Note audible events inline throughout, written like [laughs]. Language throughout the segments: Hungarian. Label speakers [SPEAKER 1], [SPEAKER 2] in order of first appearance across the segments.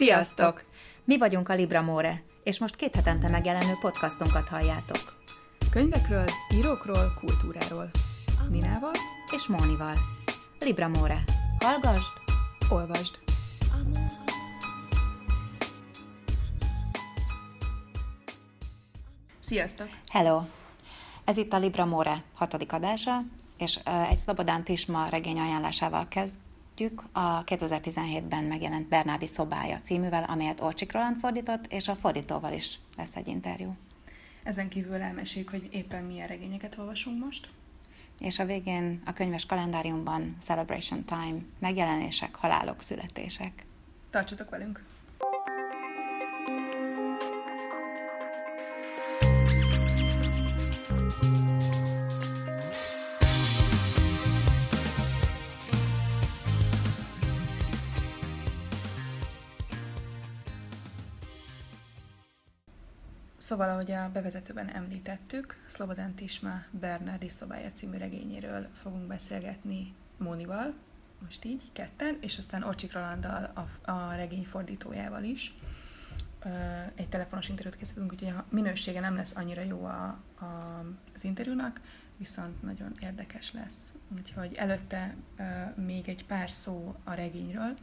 [SPEAKER 1] Sziasztok! Mi vagyunk a Libra More, és most két hetente megjelenő podcastunkat halljátok.
[SPEAKER 2] Könyvekről, írókról, kultúráról. Ninával
[SPEAKER 1] És Mónival. Libra More. Hallgasd,
[SPEAKER 2] olvasd. Sziasztok!
[SPEAKER 1] Hello! Ez itt a Libra More hatodik adása, és egy Szlobodán Tisma regény ajánlásával kezdjük a 2017-ben megjelent Bernardi szobája cíművel, amelyet Orcsik Roland fordított, és a fordítóval is lesz egy interjú.
[SPEAKER 2] Ezen kívül elmeséljük, hogy éppen milyen regényeket olvasunk most.
[SPEAKER 1] És a végén a könyves kalendáriumban Celebration Time, megjelenések, halálok, születések.
[SPEAKER 2] Tartsatok velünk! Szóval, ahogy a bevezetőben említettük, Szlobodán Tisma Bernardi szobája című regényéről fogunk beszélgetni Mónival, most így, ketten, és aztán Orcsik Rolanddal, a, a regény fordítójával is. Egy telefonos interjút készítünk, úgyhogy a minősége nem lesz annyira jó a, a, az interjúnak, viszont nagyon érdekes lesz. Úgyhogy előtte még egy pár szó a regényről.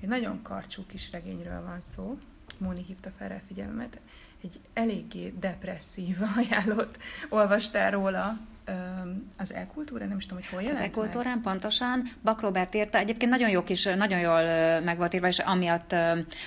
[SPEAKER 2] Egy nagyon karcsú kis regényről van szó. Móni hívta fel rá figyelmet egy eléggé depresszív [laughs] ajánlott olvastál róla az e-kultúra, nem is tudom, hogy hol
[SPEAKER 1] Az
[SPEAKER 2] jelent
[SPEAKER 1] e-kultúrán pontosan, Bak Robert írta, egyébként nagyon jó kis, nagyon jól meg volt írva, és amiatt,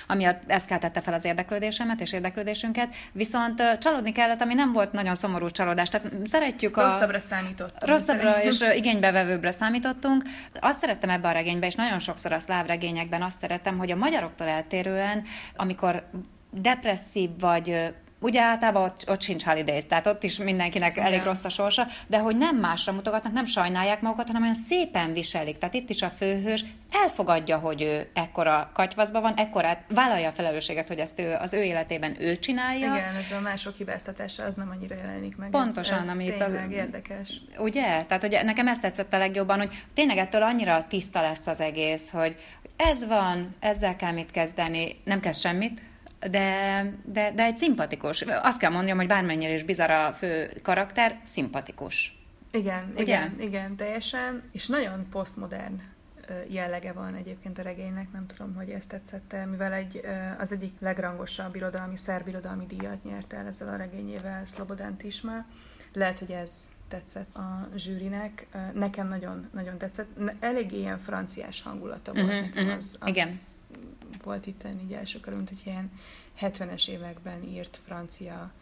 [SPEAKER 1] amiatt ez keltette fel az érdeklődésemet és érdeklődésünket, viszont csalódni kellett, ami nem volt nagyon szomorú csalódás, tehát szeretjük a...
[SPEAKER 2] Rosszabbra számítottam.
[SPEAKER 1] Rosszabbra és ö, igénybevevőbbre számítottunk. Azt szerettem ebben a regényben, és nagyon sokszor a szláv regényekben azt szerettem, hogy a magyaroktól eltérően, amikor depresszív vagy Ugye általában ott, ott sincs holidays, tehát ott is mindenkinek
[SPEAKER 2] Igen.
[SPEAKER 1] elég rossz a sorsa, de hogy nem másra mutogatnak, nem sajnálják magukat, hanem olyan szépen viselik. Tehát itt is a főhős elfogadja, hogy ő ekkora katyvaszban van, ekkorát vállalja a felelősséget, hogy ezt ő, az ő életében ő csinálja.
[SPEAKER 2] Igen, ez a mások hibáztatása, az nem annyira jelenik meg.
[SPEAKER 1] Pontosan,
[SPEAKER 2] ez, ez
[SPEAKER 1] amit
[SPEAKER 2] tényleg
[SPEAKER 1] az-
[SPEAKER 2] érdekes.
[SPEAKER 1] Ugye? Tehát hogy nekem ezt tetszett a legjobban, hogy tényleg ettől annyira tiszta lesz az egész, hogy ez van, ezzel kell mit kezdeni, nem kezd semmit, de, de, de egy szimpatikus. Azt kell mondjam, hogy bármennyire is bizarr a fő karakter, szimpatikus.
[SPEAKER 2] Igen,
[SPEAKER 1] Ugye?
[SPEAKER 2] igen, igen, teljesen, és nagyon posztmodern jellege van egyébként a regénynek, nem tudom, hogy ezt tetszett mivel egy, az egyik legrangosabb irodalmi, szerb irodalmi díjat nyert el ezzel a regényével Szlobodán Tisma. Lehet, hogy ez tetszett a zsűrinek. Nekem nagyon, nagyon tetszett. Elég ilyen franciás hangulata volt
[SPEAKER 1] Mhm,
[SPEAKER 2] nekem.
[SPEAKER 1] mhm,
[SPEAKER 2] Az, az
[SPEAKER 1] igen.
[SPEAKER 2] Volt itt így első körül, mint hogy ilyen 70-es években írt francia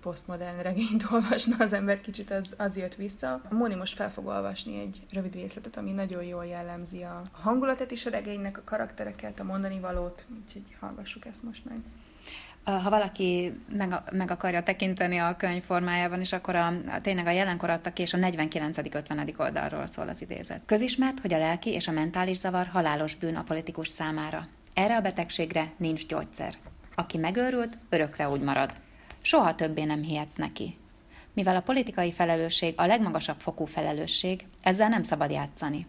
[SPEAKER 2] posztmodern regényt [laughs] olvasna az ember, kicsit az, az jött vissza. A Móni most fel fog olvasni egy rövid részletet, ami nagyon jól jellemzi a hangulatot is a regénynek, a karaktereket, a mondani valót, úgyhogy hallgassuk ezt most meg.
[SPEAKER 1] Ha valaki meg, meg akarja tekinteni a könyv formájában is, akkor a, a, tényleg a jelenkor adta ki, és a 49.-50. oldalról szól az idézet. Közismert, hogy a lelki és a mentális zavar halálos bűn a politikus számára. Erre a betegségre nincs gyógyszer. Aki megőrült, örökre úgy marad. Soha többé nem hihetsz neki. Mivel a politikai felelősség a legmagasabb fokú felelősség, ezzel nem szabad játszani.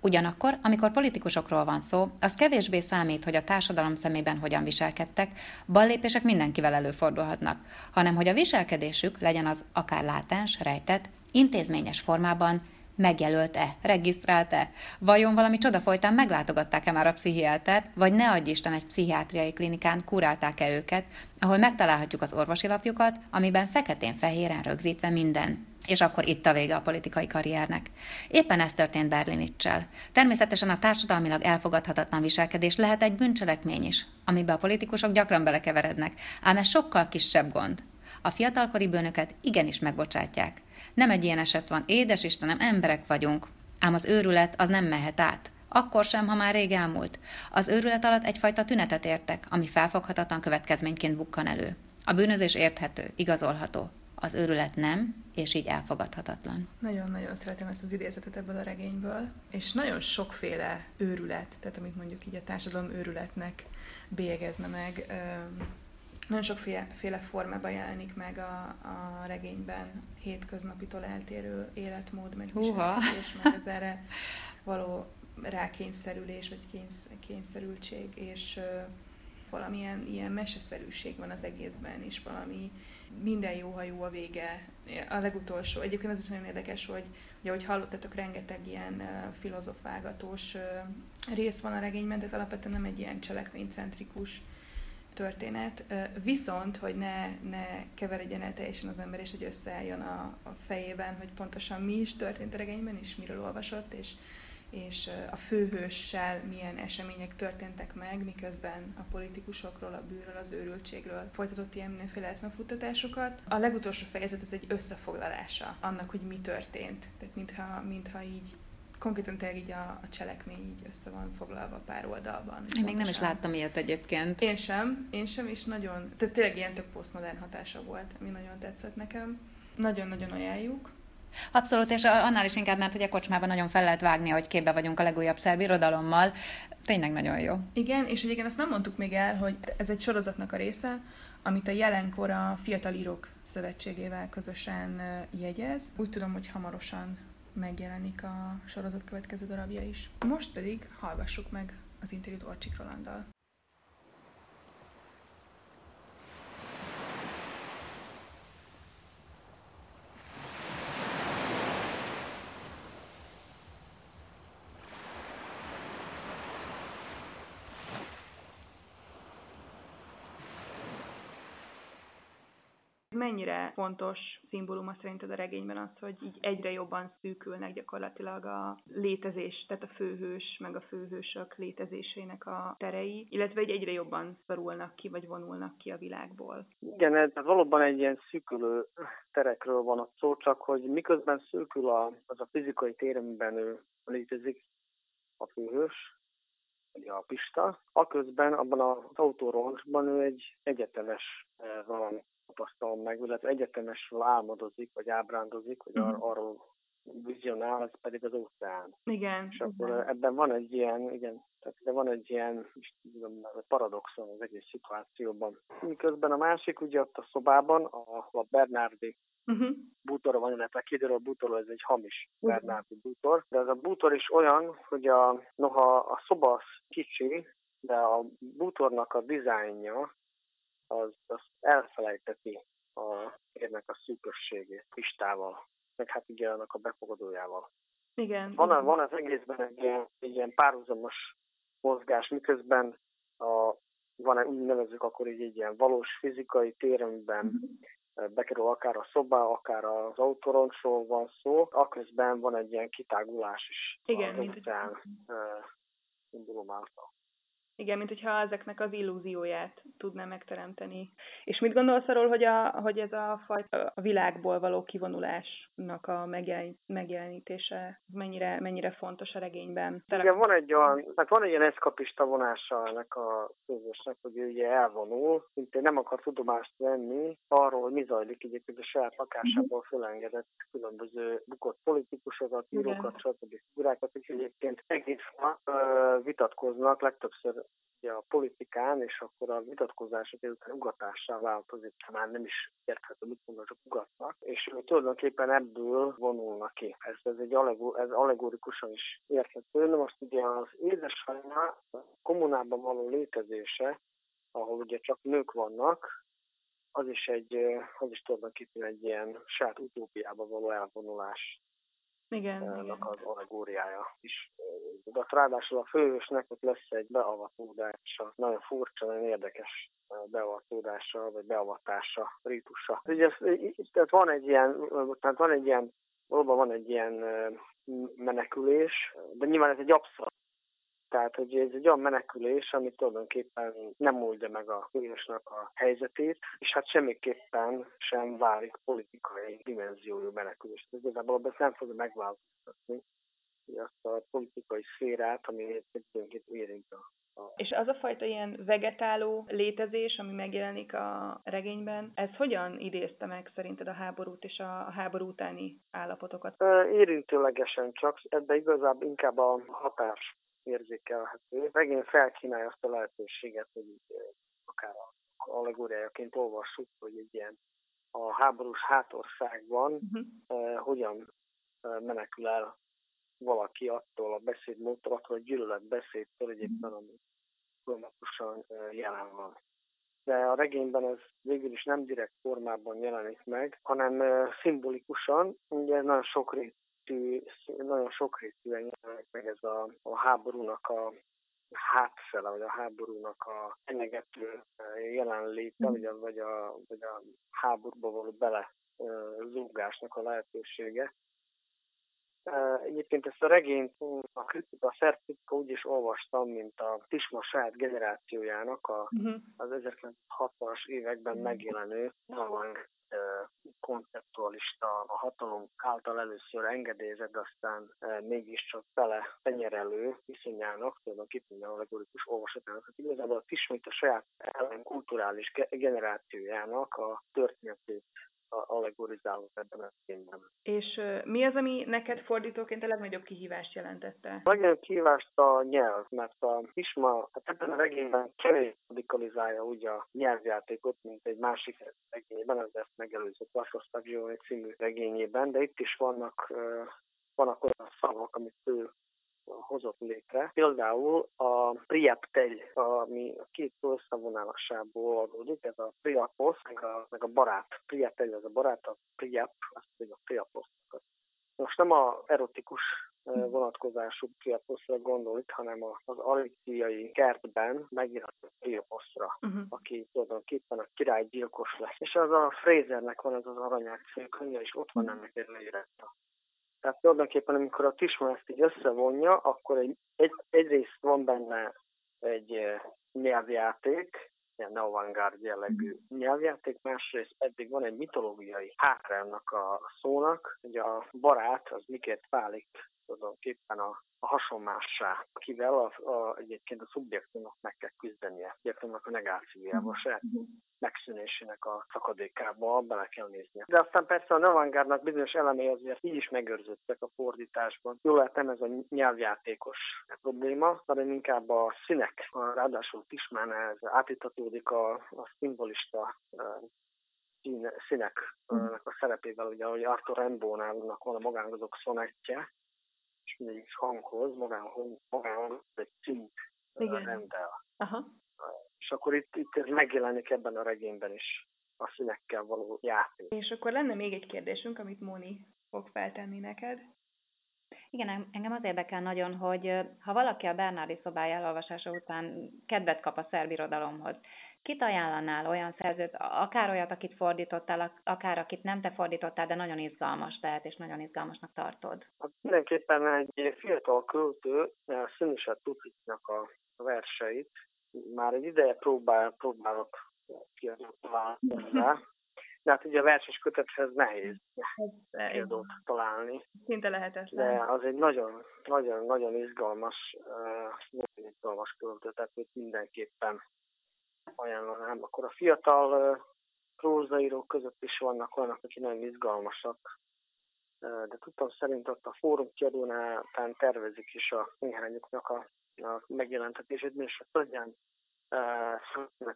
[SPEAKER 1] Ugyanakkor, amikor politikusokról van szó, az kevésbé számít, hogy a társadalom szemében hogyan viselkedtek, ballépések mindenkivel előfordulhatnak, hanem hogy a viselkedésük legyen az akár látens, rejtett, intézményes formában megjelölt-e, regisztrált-e, vajon valami csoda folytán meglátogatták-e már a pszichiátert, vagy ne adj Isten egy pszichiátriai klinikán kurálták-e őket, ahol megtalálhatjuk az orvosi lapjukat, amiben feketén-fehéren rögzítve minden. És akkor itt a vége a politikai karriernek. Éppen ez történt Berlinicsel. Természetesen a társadalmilag elfogadhatatlan viselkedés lehet egy bűncselekmény is, amiben a politikusok gyakran belekeverednek, ám ez sokkal kisebb gond. A fiatalkori bűnöket igenis megbocsátják. Nem egy ilyen eset van, édes Istenem, emberek vagyunk. Ám az őrület az nem mehet át. Akkor sem, ha már rég elmúlt. Az őrület alatt egyfajta tünetet értek, ami felfoghatatlan következményként bukkan elő. A bűnözés érthető, igazolható. Az őrület nem, és így elfogadhatatlan.
[SPEAKER 2] Nagyon-nagyon szeretem ezt az idézetet ebből a regényből, és nagyon sokféle őrület, tehát amit mondjuk így a társadalom őrületnek bélyegezne meg, nagyon sokféle formában jelenik meg a, a regényben hétköznapitól eltérő életmód, meg viselkedés, meg az erre való rákényszerülés, vagy kénysz, kényszerültség, és ö, valamilyen ilyen meseszerűség van az egészben, és valami minden jó, ha jó a vége. A legutolsó, egyébként az is nagyon érdekes, hogy, hogy ahogy hallottatok, rengeteg ilyen uh, filozofálgatós uh, rész van a regényben, tehát alapvetően nem egy ilyen cselekménycentrikus történet, viszont, hogy ne, ne keveredjen el teljesen az ember, és hogy összeálljon a, a fejében, hogy pontosan mi is történt a regényben, és miről olvasott, és, és a főhőssel milyen események történtek meg, miközben a politikusokról, a bűről, az őrültségről folytatott ilyen mindenféle eszmefuttatásokat. A legutolsó fejezet ez egy összefoglalása annak, hogy mi történt. Tehát mintha, mintha így konkrétan tényleg így a, a cselekmény így össze van foglalva pár oldalban.
[SPEAKER 1] Én még nem is láttam ilyet egyébként.
[SPEAKER 2] Én sem, én sem, és nagyon, tehát tényleg ilyen tök posztmodern hatása volt, ami nagyon tetszett nekem. Nagyon-nagyon ajánljuk.
[SPEAKER 1] Abszolút, és annál is inkább, mert ugye kocsmában nagyon fel lehet vágni, hogy képbe vagyunk a legújabb szerb irodalommal. Tényleg nagyon jó.
[SPEAKER 2] Igen, és egyébként azt nem mondtuk még el, hogy ez egy sorozatnak a része, amit a jelenkor a Fiatal Írók Szövetségével közösen jegyez. Úgy tudom, hogy hamarosan megjelenik a sorozat következő darabja is. Most pedig hallgassuk meg az interjút Orcsik Rolanddal. Mennyire fontos szimbóluma szerinted a regényben az, hogy így egyre jobban szűkülnek gyakorlatilag a létezés, tehát a főhős, meg a főhősök létezésének a terei, illetve egy egyre jobban szorulnak ki, vagy vonulnak ki a világból.
[SPEAKER 3] Igen, ez valóban egy ilyen szűkülő terekről van a szó, csak hogy miközben szűkül a, az a fizikai tér, amiben ő létezik, a főhős, vagy a Pista, aközben abban az autóroncsban ő egy egyetemes eh, valami tapasztalom meg, illetve egyetemesről álmodozik, vagy ábrándozik, vagy ar- mhm. arról vizionál, ez pedig az óceán.
[SPEAKER 2] Igen.
[SPEAKER 3] És akkor igen. ebben van egy ilyen, igen, tehát de van egy ilyen tudom, paradoxon az egész szituációban. Miközben a másik, ugye ott a szobában, a, a Bernardi uh-huh. bútor van, illetve kiderül, a bútor ez egy hamis uh-huh. Bernardi bútor, de ez a bútor is olyan, hogy a, noha a szoba az kicsi, de a bútornak a dizájnja az, az elfelejteti a érnek a szűkösségét Pistával, meg hát ugye annak a befogadójával.
[SPEAKER 2] Igen.
[SPEAKER 3] Van, van az egészben egy ilyen, egy ilyen párhuzamos mozgás, miközben a, van úgy nevezzük akkor így egy ilyen valós fizikai téremben mm-hmm. bekerül akár a szobá, akár az autoroncsról van szó, aközben van egy ilyen kitágulás is
[SPEAKER 2] Igen,
[SPEAKER 3] az utcán uh, által.
[SPEAKER 2] Igen, mint hogyha ezeknek az illúzióját tudná megteremteni. És mit gondolsz arról, hogy, a, hogy ez a fajta a világból való kivonulásnak a megjelenítése mennyire, mennyire fontos a regényben?
[SPEAKER 3] Igen, van egy olyan, hát van egy ilyen eszkapista vonása ennek a közösnek, hogy ő ugye elvonul, mint nem akar tudomást venni arról, hogy mi zajlik egyébként a saját lakásából fölengedett különböző bukott politikusokat, írókat, stb. figurákat, és egyébként egész vitatkoznak, legtöbbször ugye a politikán, és akkor a vitatkozások ezután ugatássá változik, már nem is érthető, mit mondom, csak ugatnak, és ő tulajdonképpen ebből vonulnak ki. Ez, ez egy allegor, ez allegorikusan is érthető. De most ugye az édesanyja kommunában való létezése, ahol ugye csak nők vannak, az is egy, az is tulajdonképpen egy ilyen saját utópiába való elvonulás
[SPEAKER 2] igen, igen.
[SPEAKER 3] az allegóriája is. De ráadásul a főhősnek ott lesz egy beavatódása, nagyon furcsa, nagyon érdekes beavatódása, vagy beavatása, rítusa. Ugye, tehát van egy ilyen, tehát van egy ilyen, valóban van egy ilyen menekülés, de nyilván ez egy abszolút tehát, hogy ez egy olyan menekülés, ami tulajdonképpen nem oldja meg a vírusnak a helyzetét, és hát semmiképpen sem válik politikai dimenziójú menekülés. Ez igazából ezt nem fogja megváltoztatni azt a politikai szférát, ami egyébként érint a
[SPEAKER 2] és az a fajta ilyen vegetáló létezés, ami megjelenik a regényben, ez hogyan idézte meg szerinted a háborút és a háború utáni állapotokat?
[SPEAKER 3] Érintőlegesen csak, ebbe igazából inkább a hatás érzékelhető. Megint felkínálja azt a lehetőséget, hogy akár a allegóriájaként olvassuk, hogy egy ilyen a háborús hátországban uh-huh. uh, hogyan menekül el valaki attól a beszédmódtól, attól a gyűlöletbeszédtől egyébként, ami folyamatosan jelen van. De a regényben ez végül is nem direkt formában jelenik meg, hanem szimbolikusan, ugye nagyon sokrétű, nagyon sokrétűen jelenik meg ez a, a háborúnak a hátfele, vagy a háborúnak a ennegető jelenléte, vagy a, vagy a, vagy a háborúba való bele zúgásnak a lehetősége. Egyébként ezt a regényt a kritika, a szerkritika úgy is olvastam, mint a Tisma saját generációjának a, uh-huh. az 1960-as években megjelenő Nalang konceptualista, a hatalom által először engedélyezett, aztán mégiscsak tele tenyerelő viszonyának, tulajdonképpen allegorikus olvasatának. Hát igazából a Tismait a saját ellen kulturális generációjának a történetét allegorizálok ebben a filmben.
[SPEAKER 2] És mi az, ami neked fordítóként a legnagyobb kihívást jelentette?
[SPEAKER 3] A legnagyobb kihívást a nyelv, mert a Isma hát ebben a regényben kevés radikalizálja úgy a nyelvjátékot, mint egy másik regényben, az ezt megelőző Laszlosztak Zsóni című regényében, de itt is vannak, vannak olyan szavak, amit ő hozott létre. Például a Priaptegy, ami a két összevonásából adódik, ez a Priapos, meg a, meg a barát. Priaptegy az a barát, a Priap, azt pedig a Priapos. Most nem a erotikus vonatkozású Priaposzra gondol itt, hanem az aliciai kertben megjelent Priaposzra, uh-huh. aki tulajdonképpen a király gyilkos lesz. És az a Frasernek van az az aranyák könyve, és ott van ennek egy leírata. Tehát tulajdonképpen, amikor a Tisma ezt így összevonja, akkor egy, egy, egyrészt van benne egy nyelvjáték, ilyen neovangard jellegű nyelvjáték, másrészt pedig van egy mitológiai hátrának a szónak, hogy a barát az miként válik tulajdonképpen a, a hasonmássá, akivel a, a, egyébként a szubjektumnak meg kell küzdenie, a szubjektumnak a negációjába, a saját mhm. megszűnésének a szakadékába bele kell néznie. De aztán persze a Navangárnak bizonyos elemei azért így is megőrzöttek a fordításban. Jól lehet nem ez a nyelvjátékos probléma, hanem inkább a színek. Ráadásul Tismán ez átítatódik a, a szimbolista színek mhm. a szerepével, ugye, hogy Arthur Rimbaud-nak van a magánozók szonettje, és mindegyik hanghoz magához, magához egy cint rendel. Aha. És akkor itt, itt ez megjelenik ebben a regényben is a színekkel való játék.
[SPEAKER 2] És akkor lenne még egy kérdésünk, amit Móni fog feltenni neked.
[SPEAKER 1] Igen, engem az érdekel nagyon, hogy ha valaki a Bernardi szobája elolvasása után kedvet kap a szerb irodalomhoz, Kit ajánlanál olyan szerzőt, akár olyat, akit fordítottál, akár akit nem te fordítottál, de nagyon izgalmas lehet, és nagyon izgalmasnak tartod?
[SPEAKER 3] Hát mindenképpen egy fiatal költő, Színiset Tuciknak a verseit, már egy ideje próbál, próbálok kiadót rá, de hát ugye a verses kötethez nehéz kiadót találni.
[SPEAKER 2] Szinte lehetetlen.
[SPEAKER 3] De az egy nagyon, nagyon, nagyon izgalmas, nagyon izgalmas költő, tehát mindenképpen ajánlanám. Akkor a fiatal prózaírók között is vannak olyanok, akik nagyon izgalmasak, de tudtam szerint ott a fórum kiadónál tervezik is a néhányuknak a, a megjelentetését, és a Szögyán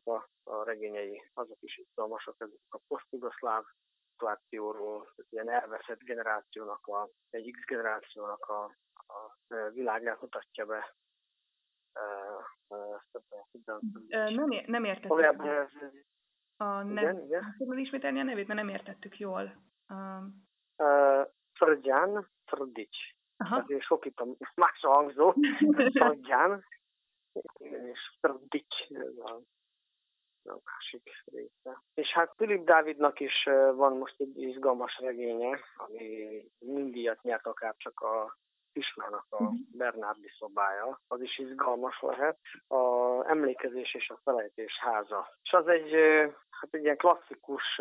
[SPEAKER 3] a, a regényei, azok is izgalmasak, ezek a posztugoszláv szituációról, ilyen elveszett generációnak, a, egy X generációnak a, a világát mutatja be
[SPEAKER 2] nem, nem értettük. A nev... Igen, igen. Tudod ismételni a nevét, mert nem értettük jól.
[SPEAKER 3] Szrdján, Szrdics. Ezért sok itt a más hangzó. [laughs] Szrdján. És Szrdics. Ez a másik része. És hát Filip Dávidnak is van most egy izgalmas regénye, ami mindiat nyert akár csak a Pismának a mhm. Bernárdi szobája, az is izgalmas lehet. A emlékezés és a felejtés háza. És az egy, hát egy ilyen klasszikus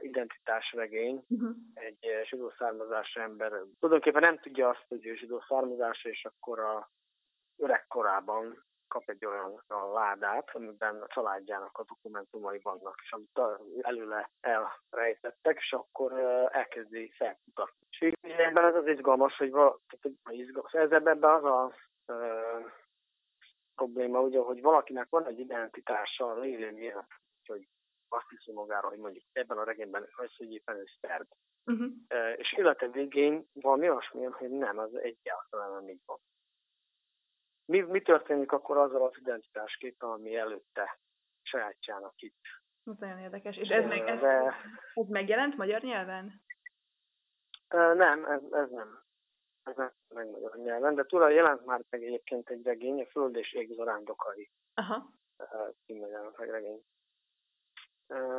[SPEAKER 3] identitásregény, uh-huh. egy zsidó származású ember. Tulajdonképpen nem tudja azt, hogy ő zsidó származású, és akkor a öregkorában kap egy olyan a ládát, amiben a családjának a dokumentumai vannak, és amit előle elrejtettek, és akkor elkezdi felkutatni. És ebben ez az izgalmas, hogy vala, izgalmas. Ez ebben az a ö, probléma, ugye, hogy valakinek van egy identitása a lévén hogy azt hiszi magára, hogy mondjuk ebben a regényben összegyépen egy szerb. Uh-huh. És élete végén valami olyasmi, hogy nem, az egyáltalán nem így van mi, mi történik akkor azzal az identitásképpel, ami előtte sajátjának itt.
[SPEAKER 2] Ez nagyon érdekes. És ez, meg, ez, ez megjelent magyar nyelven?
[SPEAKER 3] Nem, ez, ez nem. Ez nem meg magyar nyelven, de tulajdonképpen jelent már meg egyébként egy regény, a Föld és ég zarándokai. Aha. Címmel jelent meg regény.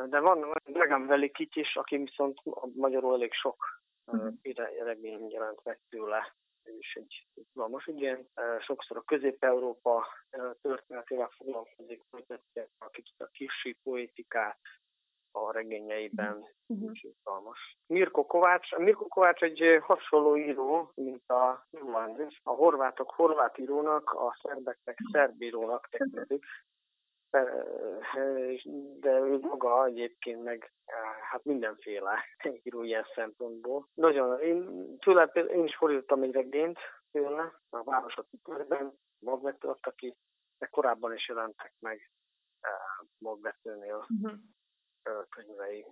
[SPEAKER 3] De van, van Dragan Velikit is, aki viszont magyarul elég sok uh-huh. regény jelent meg tőle. Ez is egy izgalmas. Sokszor a Közép-Európa történetével foglalkozik, a kicsit a kisi poétikát, a regényeiben, uh-huh. és izgalmas. Mirko Kovács, Mirko Kovács egy hasonló író, mint a Nulandis. A horvátok horvát írónak, a szerbeknek szerb írónak tekintik de ő maga egyébként meg hát mindenféle [laughs] író ilyen szempontból. Nagyon, én, tőle, én is fordítottam egy regényt tőle, a Városok körben, magvető adta ki, de korábban is jelentek meg magvetőnél uh-huh. könyvei.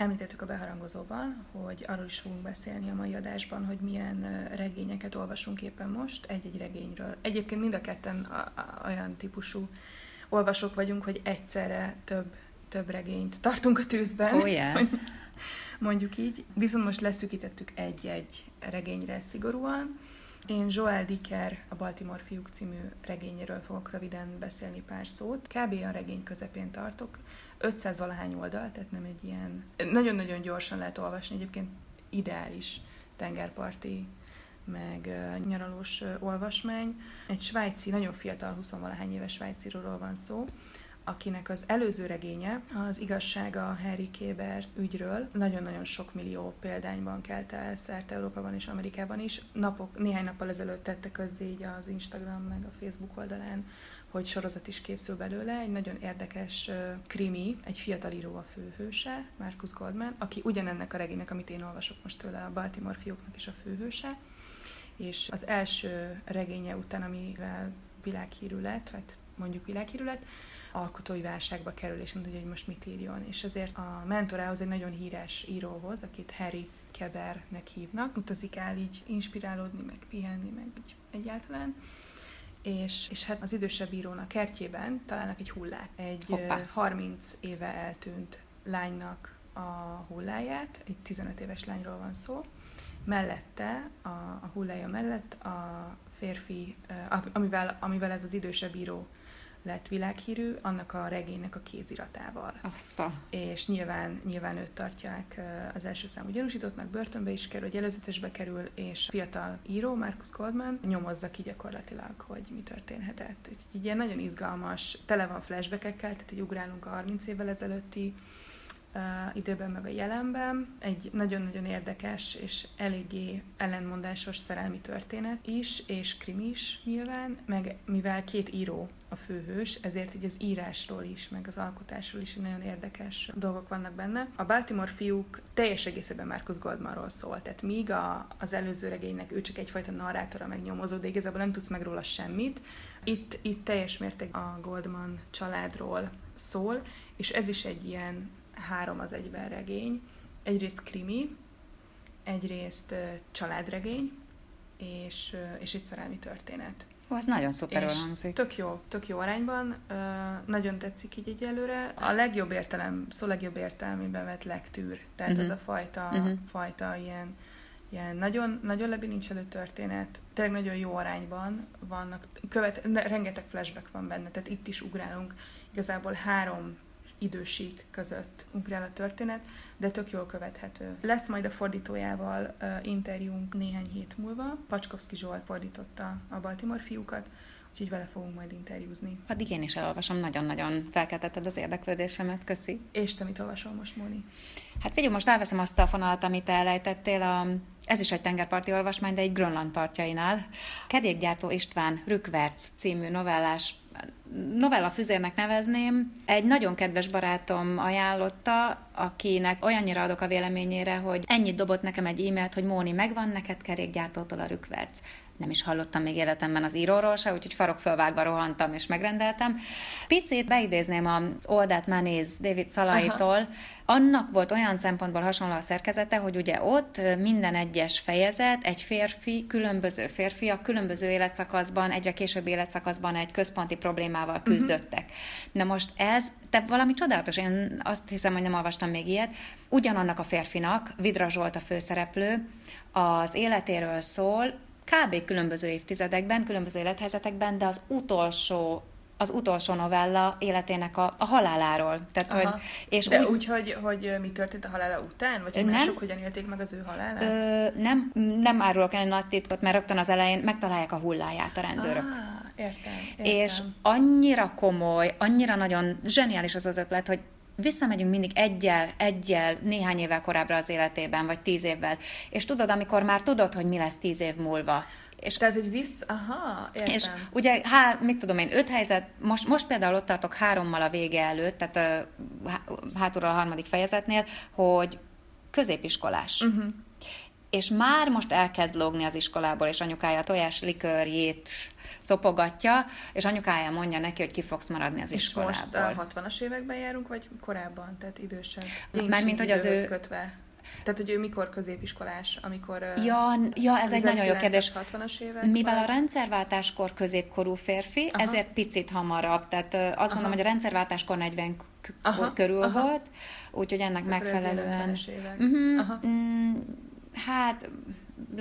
[SPEAKER 2] Említettük a beharangozóban, hogy arról is fogunk beszélni a mai adásban, hogy milyen regényeket olvasunk éppen most, egy-egy regényről. Egyébként mind a ketten olyan típusú olvasók vagyunk, hogy egyszerre több, több regényt tartunk a tűzben.
[SPEAKER 1] Oh, yeah.
[SPEAKER 2] mondjuk így. Viszont most leszűkítettük egy-egy regényre szigorúan. Én Joel Dicker, a Baltimore fiúk című regényéről fogok röviden beszélni pár szót. Kb. a regény közepén tartok, 500 valahány oldal, tehát nem egy ilyen... Nagyon-nagyon gyorsan lehet olvasni, egyébként ideális tengerparti meg nyaralós olvasmány. Egy svájci, nagyon fiatal, 20 valahány éves svájciról van szó, akinek az előző regénye az igazsága Harry Kéber ügyről nagyon-nagyon sok millió példányban kelt el szerte Európában és Amerikában is. Napok, néhány nappal ezelőtt tette közzé így az Instagram meg a Facebook oldalán hogy sorozat is készül belőle, egy nagyon érdekes krimi, egy fiatal író a főhőse, Marcus Goldman, aki ugyanennek a regénynek, amit én olvasok most tőle, a Baltimore fiúknak is a főhőse, és az első regénye után, amivel világhírű lett, vagy mondjuk világhírű lett, alkotói válságba kerül, és nem tudja, hogy most mit írjon. És ezért a mentorához, egy nagyon híres íróhoz, akit Harry Kebernek hívnak, utazik el így inspirálódni, meg pihenni, meg így egyáltalán és, és hát az idősebb írónak kertjében találnak egy hullát. Egy Hoppá. 30 éve eltűnt lánynak a hulláját, egy 15 éves lányról van szó. Mellette, a, a hullája mellett a férfi, amivel, amivel ez az idősebb író lett világhírű, annak a regénynek a kéziratával.
[SPEAKER 1] Azta.
[SPEAKER 2] És nyilván, nyilván őt tartják az első számú gyanúsítottnak, börtönbe is kerül, egy előzetesbe kerül, és fiatal író, Marcus Goldman nyomozza ki gyakorlatilag, hogy mi történhetett. Egy ilyen nagyon izgalmas, tele van flashbackekkel, tehát egy ugrálunk a 30 évvel ezelőtti uh, időben, meg a jelenben. Egy nagyon-nagyon érdekes és eléggé ellenmondásos szerelmi történet is, és krimi is nyilván, meg mivel két író a főhős, ezért így az írásról is, meg az alkotásról is nagyon érdekes dolgok vannak benne. A Baltimore fiúk teljes egészében Marcus Goldmanról szól, tehát míg a, az előző regénynek ő csak egyfajta narrátora, meg nyomozó, de igazából nem tudsz meg róla semmit, itt, itt teljes mérték a Goldman családról szól, és ez is egy ilyen három az egyben regény. Egyrészt krimi, egyrészt családregény, és, és egy szerelmi történet.
[SPEAKER 1] Az nagyon szuper hangzik.
[SPEAKER 2] Tök jó, tök jó arányban, uh, nagyon tetszik így egyelőre. A legjobb értelem, szó legjobb értelmében vett legtűr, tehát uh-huh. ez a fajta, uh-huh. fajta ilyen, ilyen nagyon, nagyon lebilincselő történet, tényleg nagyon jó arányban vannak, követ, rengeteg flashback van benne, tehát itt is ugrálunk igazából három idősík között ugrál a történet, de tök jól követhető. Lesz majd a fordítójával uh, interjúnk néhány hét múlva. Pacskovszki Zsolt fordította a Baltimore fiúkat, úgyhogy vele fogunk majd interjúzni.
[SPEAKER 1] Addig én is elolvasom, nagyon-nagyon felkeltetted az érdeklődésemet, köszi.
[SPEAKER 2] És te mit olvasol most, Móni?
[SPEAKER 1] Hát figyelj, most elveszem azt a fonalat, amit elejtettél, a, ez is egy tengerparti olvasmány, de egy Grönland partjainál. Kerékgyártó István Rükverc című novellás novella füzérnek nevezném. Egy nagyon kedves barátom ajánlotta, akinek olyannyira adok a véleményére, hogy ennyit dobott nekem egy e-mailt, hogy Móni, megvan neked kerékgyártótól a rükverc nem is hallottam még életemben az íróról se, úgyhogy farokfölvágva rohantam és megrendeltem. Picit beidézném az Oldát Manéz David Szalaitól. Aha. Annak volt olyan szempontból hasonló a szerkezete, hogy ugye ott minden egyes fejezet egy férfi, különböző férfiak, különböző életszakaszban, egyre később életszakaszban egy központi problémával mhm. küzdöttek. Uh-huh. Na most ez, te valami csodálatos, én azt hiszem, hogy nem olvastam még ilyet, ugyanannak a férfinak, Vidra Zsolt a főszereplő, az életéről szól, kb. különböző évtizedekben, különböző élethelyzetekben, de az utolsó az utolsó novella életének a, a haláláról.
[SPEAKER 2] Tehát, hogy, és De úgy, úgy hogy, hogy mi történt a halála után? Vagy hogy nem, mások hogyan élték meg az ő halálát?
[SPEAKER 1] Ö, nem, nem árulok el nagy titkot, mert rögtön az elején megtalálják a hulláját a rendőrök.
[SPEAKER 2] Ah, értem, értem.
[SPEAKER 1] És annyira komoly, annyira nagyon zseniális az az ötlet, hogy visszamegyünk mindig egyel, egyel, néhány évvel korábbra az életében, vagy tíz évvel. És tudod, amikor már tudod, hogy mi lesz tíz év múlva,
[SPEAKER 2] és, Tehát, hogy visz, aha, értem.
[SPEAKER 1] És ugye, hár, mit tudom én, öt helyzet, most, most például ott tartok hárommal a vége előtt, tehát hátulra a harmadik fejezetnél, hogy középiskolás. Uh-huh. És már most elkezd lógni az iskolából, és anyukája tojás likörjét szopogatja, és anyukája mondja neki, hogy ki fogsz maradni az iskolából. És
[SPEAKER 2] most a 60-as években járunk, vagy korábban, tehát idősebb?
[SPEAKER 1] Mármint, hogy az ő...
[SPEAKER 2] Kötve. Tehát, hogy ő mikor középiskolás, amikor...
[SPEAKER 1] Ja, ja ez egy nagyon jó kérdés.
[SPEAKER 2] 60-as évek
[SPEAKER 1] Mivel a rendszerváltáskor középkorú férfi, aha. ezért picit hamarabb. Tehát azt aha. gondolom, hogy a rendszerváltáskor 40 aha. körül aha. volt, úgyhogy ennek Ezek megfelelően... Uh-huh, aha. Mm, hát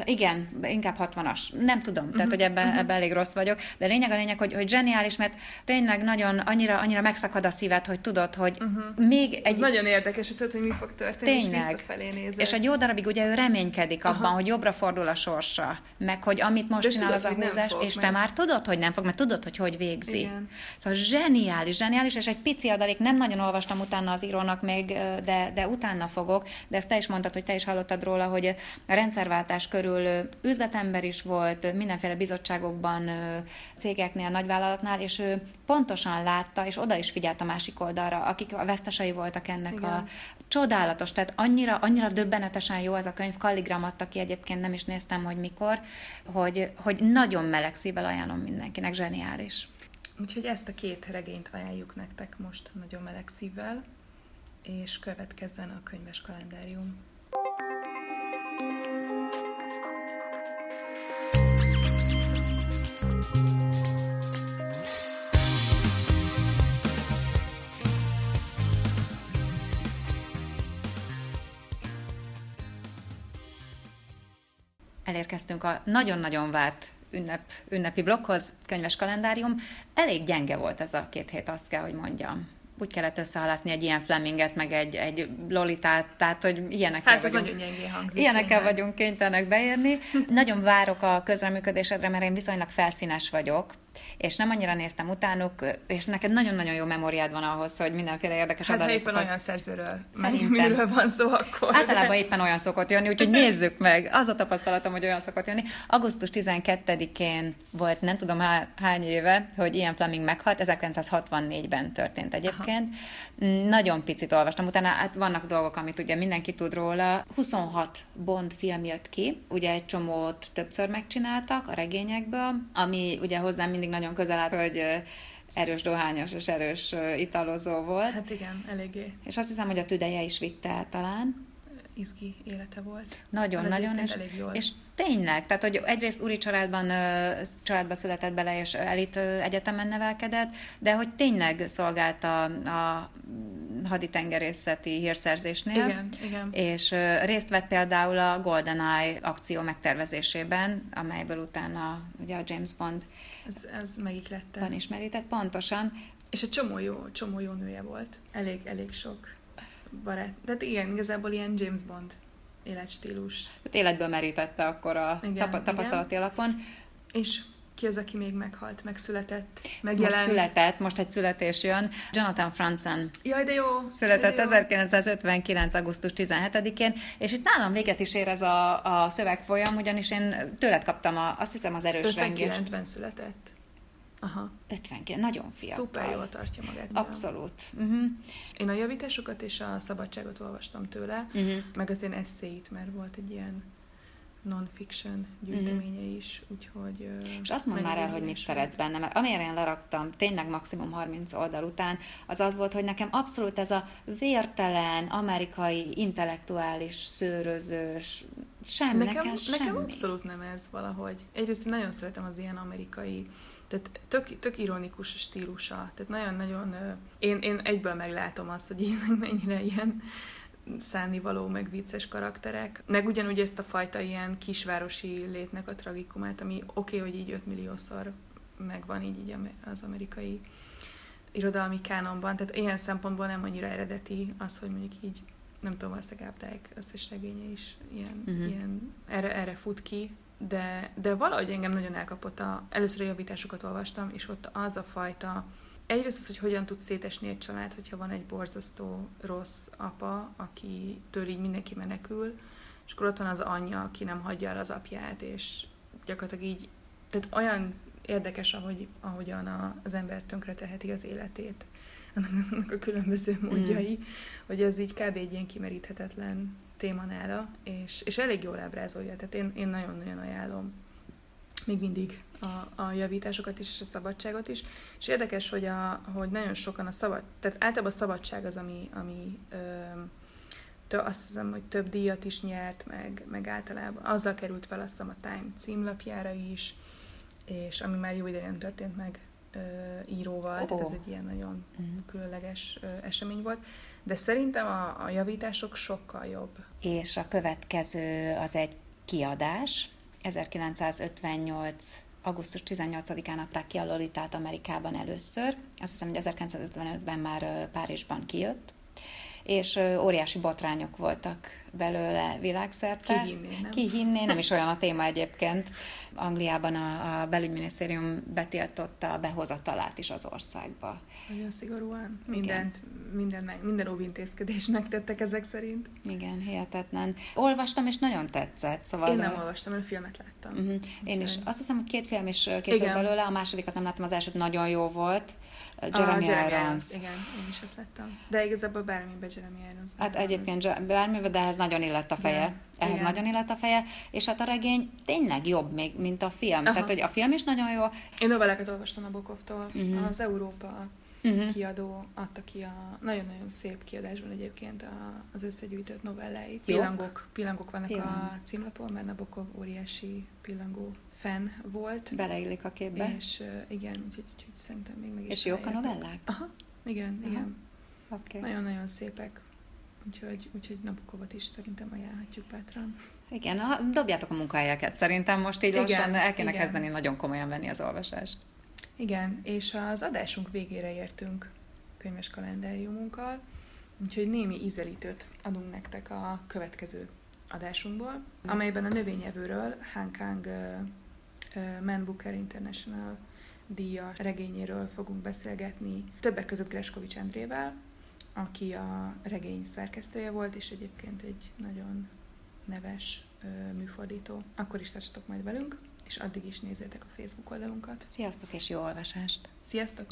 [SPEAKER 1] igen, inkább 60-as. Nem tudom, uh-huh, tehát hogy ebben, uh-huh. ebben elég rossz vagyok, de lényeg a lényeg, hogy, hogy zseniális, mert tényleg nagyon annyira, annyira megszakad a szíved, hogy tudod, hogy uh-huh. még egy... Ez
[SPEAKER 2] nagyon érdekes, hogy tudod, hogy mi fog történni, tényleg. és nézel.
[SPEAKER 1] És egy jó darabig ugye ő reménykedik abban, uh-huh. hogy jobbra fordul a sorsa, meg hogy amit most de csinál tudod, az a húzás, és te már tudod, hogy nem fog, mert tudod, hogy hogy végzi. Igen. Szóval zseniális, zseniális, és egy pici adalék, nem nagyon olvastam utána az írónak még, de, de utána fogok, de ezt te is mondtad, hogy te is hallottad róla, hogy a rendszerváltás körül üzletember is volt, mindenféle bizottságokban, cégeknél, nagyvállalatnál, és ő pontosan látta, és oda is figyelt a másik oldalra, akik a vesztesei voltak ennek Igen. a csodálatos, tehát annyira, annyira döbbenetesen jó ez a könyv, Kalligram adta ki egyébként, nem is néztem, hogy mikor, hogy, hogy nagyon meleg szívvel ajánlom mindenkinek, zseniális.
[SPEAKER 2] Úgyhogy ezt a két regényt ajánljuk nektek most nagyon meleg szívvel, és következzen a könyves kalendárium.
[SPEAKER 1] Elérkeztünk a nagyon-nagyon várt ünnep, ünnepi blokkhoz, könyves kalendárium. Elég gyenge volt ez a két hét, azt kell, hogy mondjam úgy kellett összehalászni egy ilyen Fleminget, meg egy, egy Lolitát, tehát hogy ilyenekkel
[SPEAKER 2] hát,
[SPEAKER 1] vagyunk.
[SPEAKER 2] nagyon hangzik.
[SPEAKER 1] Ilyenekkel tényleg. vagyunk kénytelenek beérni. [laughs] nagyon várok a közreműködésedre, mert én viszonylag felszínes vagyok, és nem annyira néztem utánuk, és neked nagyon-nagyon jó memóriád van ahhoz, hogy mindenféle érdekes
[SPEAKER 2] hát,
[SPEAKER 1] adalékokat...
[SPEAKER 2] éppen olyan szerzőről, Szerintem. miről van szó akkor.
[SPEAKER 1] Általában éppen olyan szokott jönni, úgyhogy [laughs] nézzük meg. Az a tapasztalatom, hogy olyan szokott jönni. Augusztus 12-én volt, nem tudom hány éve, hogy ilyen Fleming meghalt, 1964-ben történt egyébként. Aha. Nagyon picit olvastam, utána hát vannak dolgok, amit ugye mindenki tud róla. 26 Bond film jött ki, ugye egy csomót többször megcsináltak a regényekből, ami ugye hozzám mindig nagyon közel állt, hogy erős dohányos és erős italozó volt.
[SPEAKER 2] Hát igen, eléggé.
[SPEAKER 1] És azt hiszem, hogy a tüdeje is vitte el talán.
[SPEAKER 2] Izgi élete volt.
[SPEAKER 1] Nagyon, hát nagyon. És,
[SPEAKER 2] elég jól.
[SPEAKER 1] és tényleg, tehát hogy egyrészt úri családban, családba született bele, és elit egyetemen nevelkedett, de hogy tényleg szolgált a, a haditengerészeti hírszerzésnél.
[SPEAKER 2] Igen, igen.
[SPEAKER 1] És részt vett például a GoldenEye akció megtervezésében, amelyből utána ugye a James Bond
[SPEAKER 2] ez, ez melyik lett?
[SPEAKER 1] Van ismerített, pontosan.
[SPEAKER 2] És egy csomó jó, csomó jó nője volt. Elég, elég sok barát. Tehát igen, igazából ilyen James Bond életstílus.
[SPEAKER 1] Hát életből merítette akkor a igen, tap- tapasztalati igen. alapon.
[SPEAKER 2] És ki az, aki még meghalt, megszületett, megjelent?
[SPEAKER 1] Most született, most egy születés jön. Jonathan Franzen.
[SPEAKER 2] Jaj, de jó!
[SPEAKER 1] Született
[SPEAKER 2] de jó.
[SPEAKER 1] 1959. augusztus 17-én, és itt nálam véget is ér ez a, a szövegfolyam, ugyanis én tőled kaptam a, azt hiszem az erős
[SPEAKER 2] 59-ben született. Aha.
[SPEAKER 1] 59, nagyon fiatal.
[SPEAKER 2] Szuper jól tartja magát.
[SPEAKER 1] Abszolút. Uh-huh.
[SPEAKER 2] Én a javításokat és a szabadságot olvastam tőle, uh-huh. meg az én eszéit, mert volt egy ilyen non-fiction gyűjteménye uh-huh. is, úgyhogy...
[SPEAKER 1] És azt mondd már el, hogy mit szeretsz benne, mert amire én leraktam, tényleg maximum 30 oldal után, az az volt, hogy nekem abszolút ez a vértelen, amerikai, intellektuális, szőrözős, semmi,
[SPEAKER 2] nekem,
[SPEAKER 1] nekem, semmi.
[SPEAKER 2] nekem abszolút nem ez valahogy. Egyrészt nagyon szeretem az ilyen amerikai tehát tök, tök ironikus a stílusa. Tehát nagyon-nagyon... Én, én egyből meglátom azt, hogy [laughs] mennyire ilyen szánnivaló, meg vicces karakterek. Meg ugyanúgy ezt a fajta ilyen kisvárosi létnek a tragikumát, ami oké, okay, hogy így 5 milliószor megvan így, így az amerikai irodalmi kánonban, tehát ilyen szempontból nem annyira eredeti az, hogy mondjuk így nem tudom, valószínűleg Áptályk összes regénye is ilyen, uh-huh. ilyen erre, erre fut ki, de, de valahogy engem nagyon elkapott a, először a javításokat olvastam, és ott az a fajta egyrészt az, hogy hogyan tud szétesni egy család, hogyha van egy borzasztó rossz apa, aki től így mindenki menekül, és akkor ott van az anyja, aki nem hagyja el az apját, és gyakorlatilag így, tehát olyan érdekes, ahogy, ahogyan a, az ember tönkreteheti az életét, annak, a különböző mm. módjai, mm. hogy ez így kb. egy ilyen kimeríthetetlen téma nála, és, és elég jól ábrázolja, tehát én, én nagyon-nagyon ajánlom még mindig a, a javításokat is, és a szabadságot is. És érdekes, hogy, a, hogy nagyon sokan a szabad, tehát általában a szabadság az, ami, ami ö, tö, azt hiszem, hogy több díjat is nyert, meg, meg általában azzal került fel azt hiszem a Time címlapjára is, és ami már jó ideje történt meg ö, íróval, oh. tehát ez egy ilyen nagyon uh-huh. különleges ö, esemény volt. De szerintem a, a javítások sokkal jobb.
[SPEAKER 1] És a következő az egy kiadás, 1958 augusztus 18-án adták ki a Lolitát Amerikában először. Azt hiszem, hogy 1955-ben már Párizsban kijött, és óriási botrányok voltak belőle világszerte.
[SPEAKER 2] Ki hinné, nem?
[SPEAKER 1] Ki hinné, nem is [laughs] olyan a téma egyébként. Angliában a, a belügyminisztérium betiltotta a behozatalát is az országba.
[SPEAKER 2] Nagyon szigorúan. Mindent, minden, meg, minden óvintézkedést [laughs] megtettek ezek szerint.
[SPEAKER 1] Igen, hihetetlen. Olvastam, és nagyon tetszett. Szóval
[SPEAKER 2] Én nem olvastam, én a filmet láttam.
[SPEAKER 1] Uh-huh. Én is. Azt hiszem, hogy két film is készült Igen. belőle, a másodikat nem láttam, az elsőt nagyon jó volt. Jeremy, Jeremy Irons.
[SPEAKER 2] Igen, én is azt láttam. De igazából bármiben Jeremy Irons.
[SPEAKER 1] Hát egyébként bármiben, de ehhez nagyon illett a feje. De, ehhez igen. nagyon illett a feje, és hát a regény tényleg jobb még, mint a film. Aha. Tehát, hogy a film is nagyon jó.
[SPEAKER 2] Én novellákat olvastam a Bokovtól. Uh-huh. Az Európa uh-huh. kiadó adta ki a nagyon-nagyon szép kiadásban egyébként a, az összegyűjtött novelláit. Pillangok, pillangok vannak Pillang. a címlapon, mert Nabokov óriási pillangó fan volt.
[SPEAKER 1] Beleillik a képbe.
[SPEAKER 2] És igen, úgyhogy, úgyhogy szerintem még meg is
[SPEAKER 1] És jók a novellák?
[SPEAKER 2] Aha, igen, Aha. igen.
[SPEAKER 1] Okay.
[SPEAKER 2] Nagyon-nagyon szépek. Úgyhogy, úgyhogy Nabokovot is szerintem ajánlhatjuk bátran.
[SPEAKER 1] Igen, ha, dobjátok a munkahelyeket. Szerintem most így igen, lassan el kéne igen. kezdeni nagyon komolyan venni az olvasást.
[SPEAKER 2] Igen, és az adásunk végére értünk könyves kalendáriumunkkal, úgyhogy némi ízelítőt adunk nektek a következő adásunkból, amelyben a növényevőről Han Kang uh, Man Booker International díjas regényéről fogunk beszélgetni, többek között Greskovics Andrével, aki a regény szerkesztője volt, és egyébként egy nagyon neves műfordító. Akkor is tartsatok majd velünk! és addig is nézzétek a Facebook oldalunkat.
[SPEAKER 1] Sziasztok és jó olvasást!
[SPEAKER 2] Sziasztok!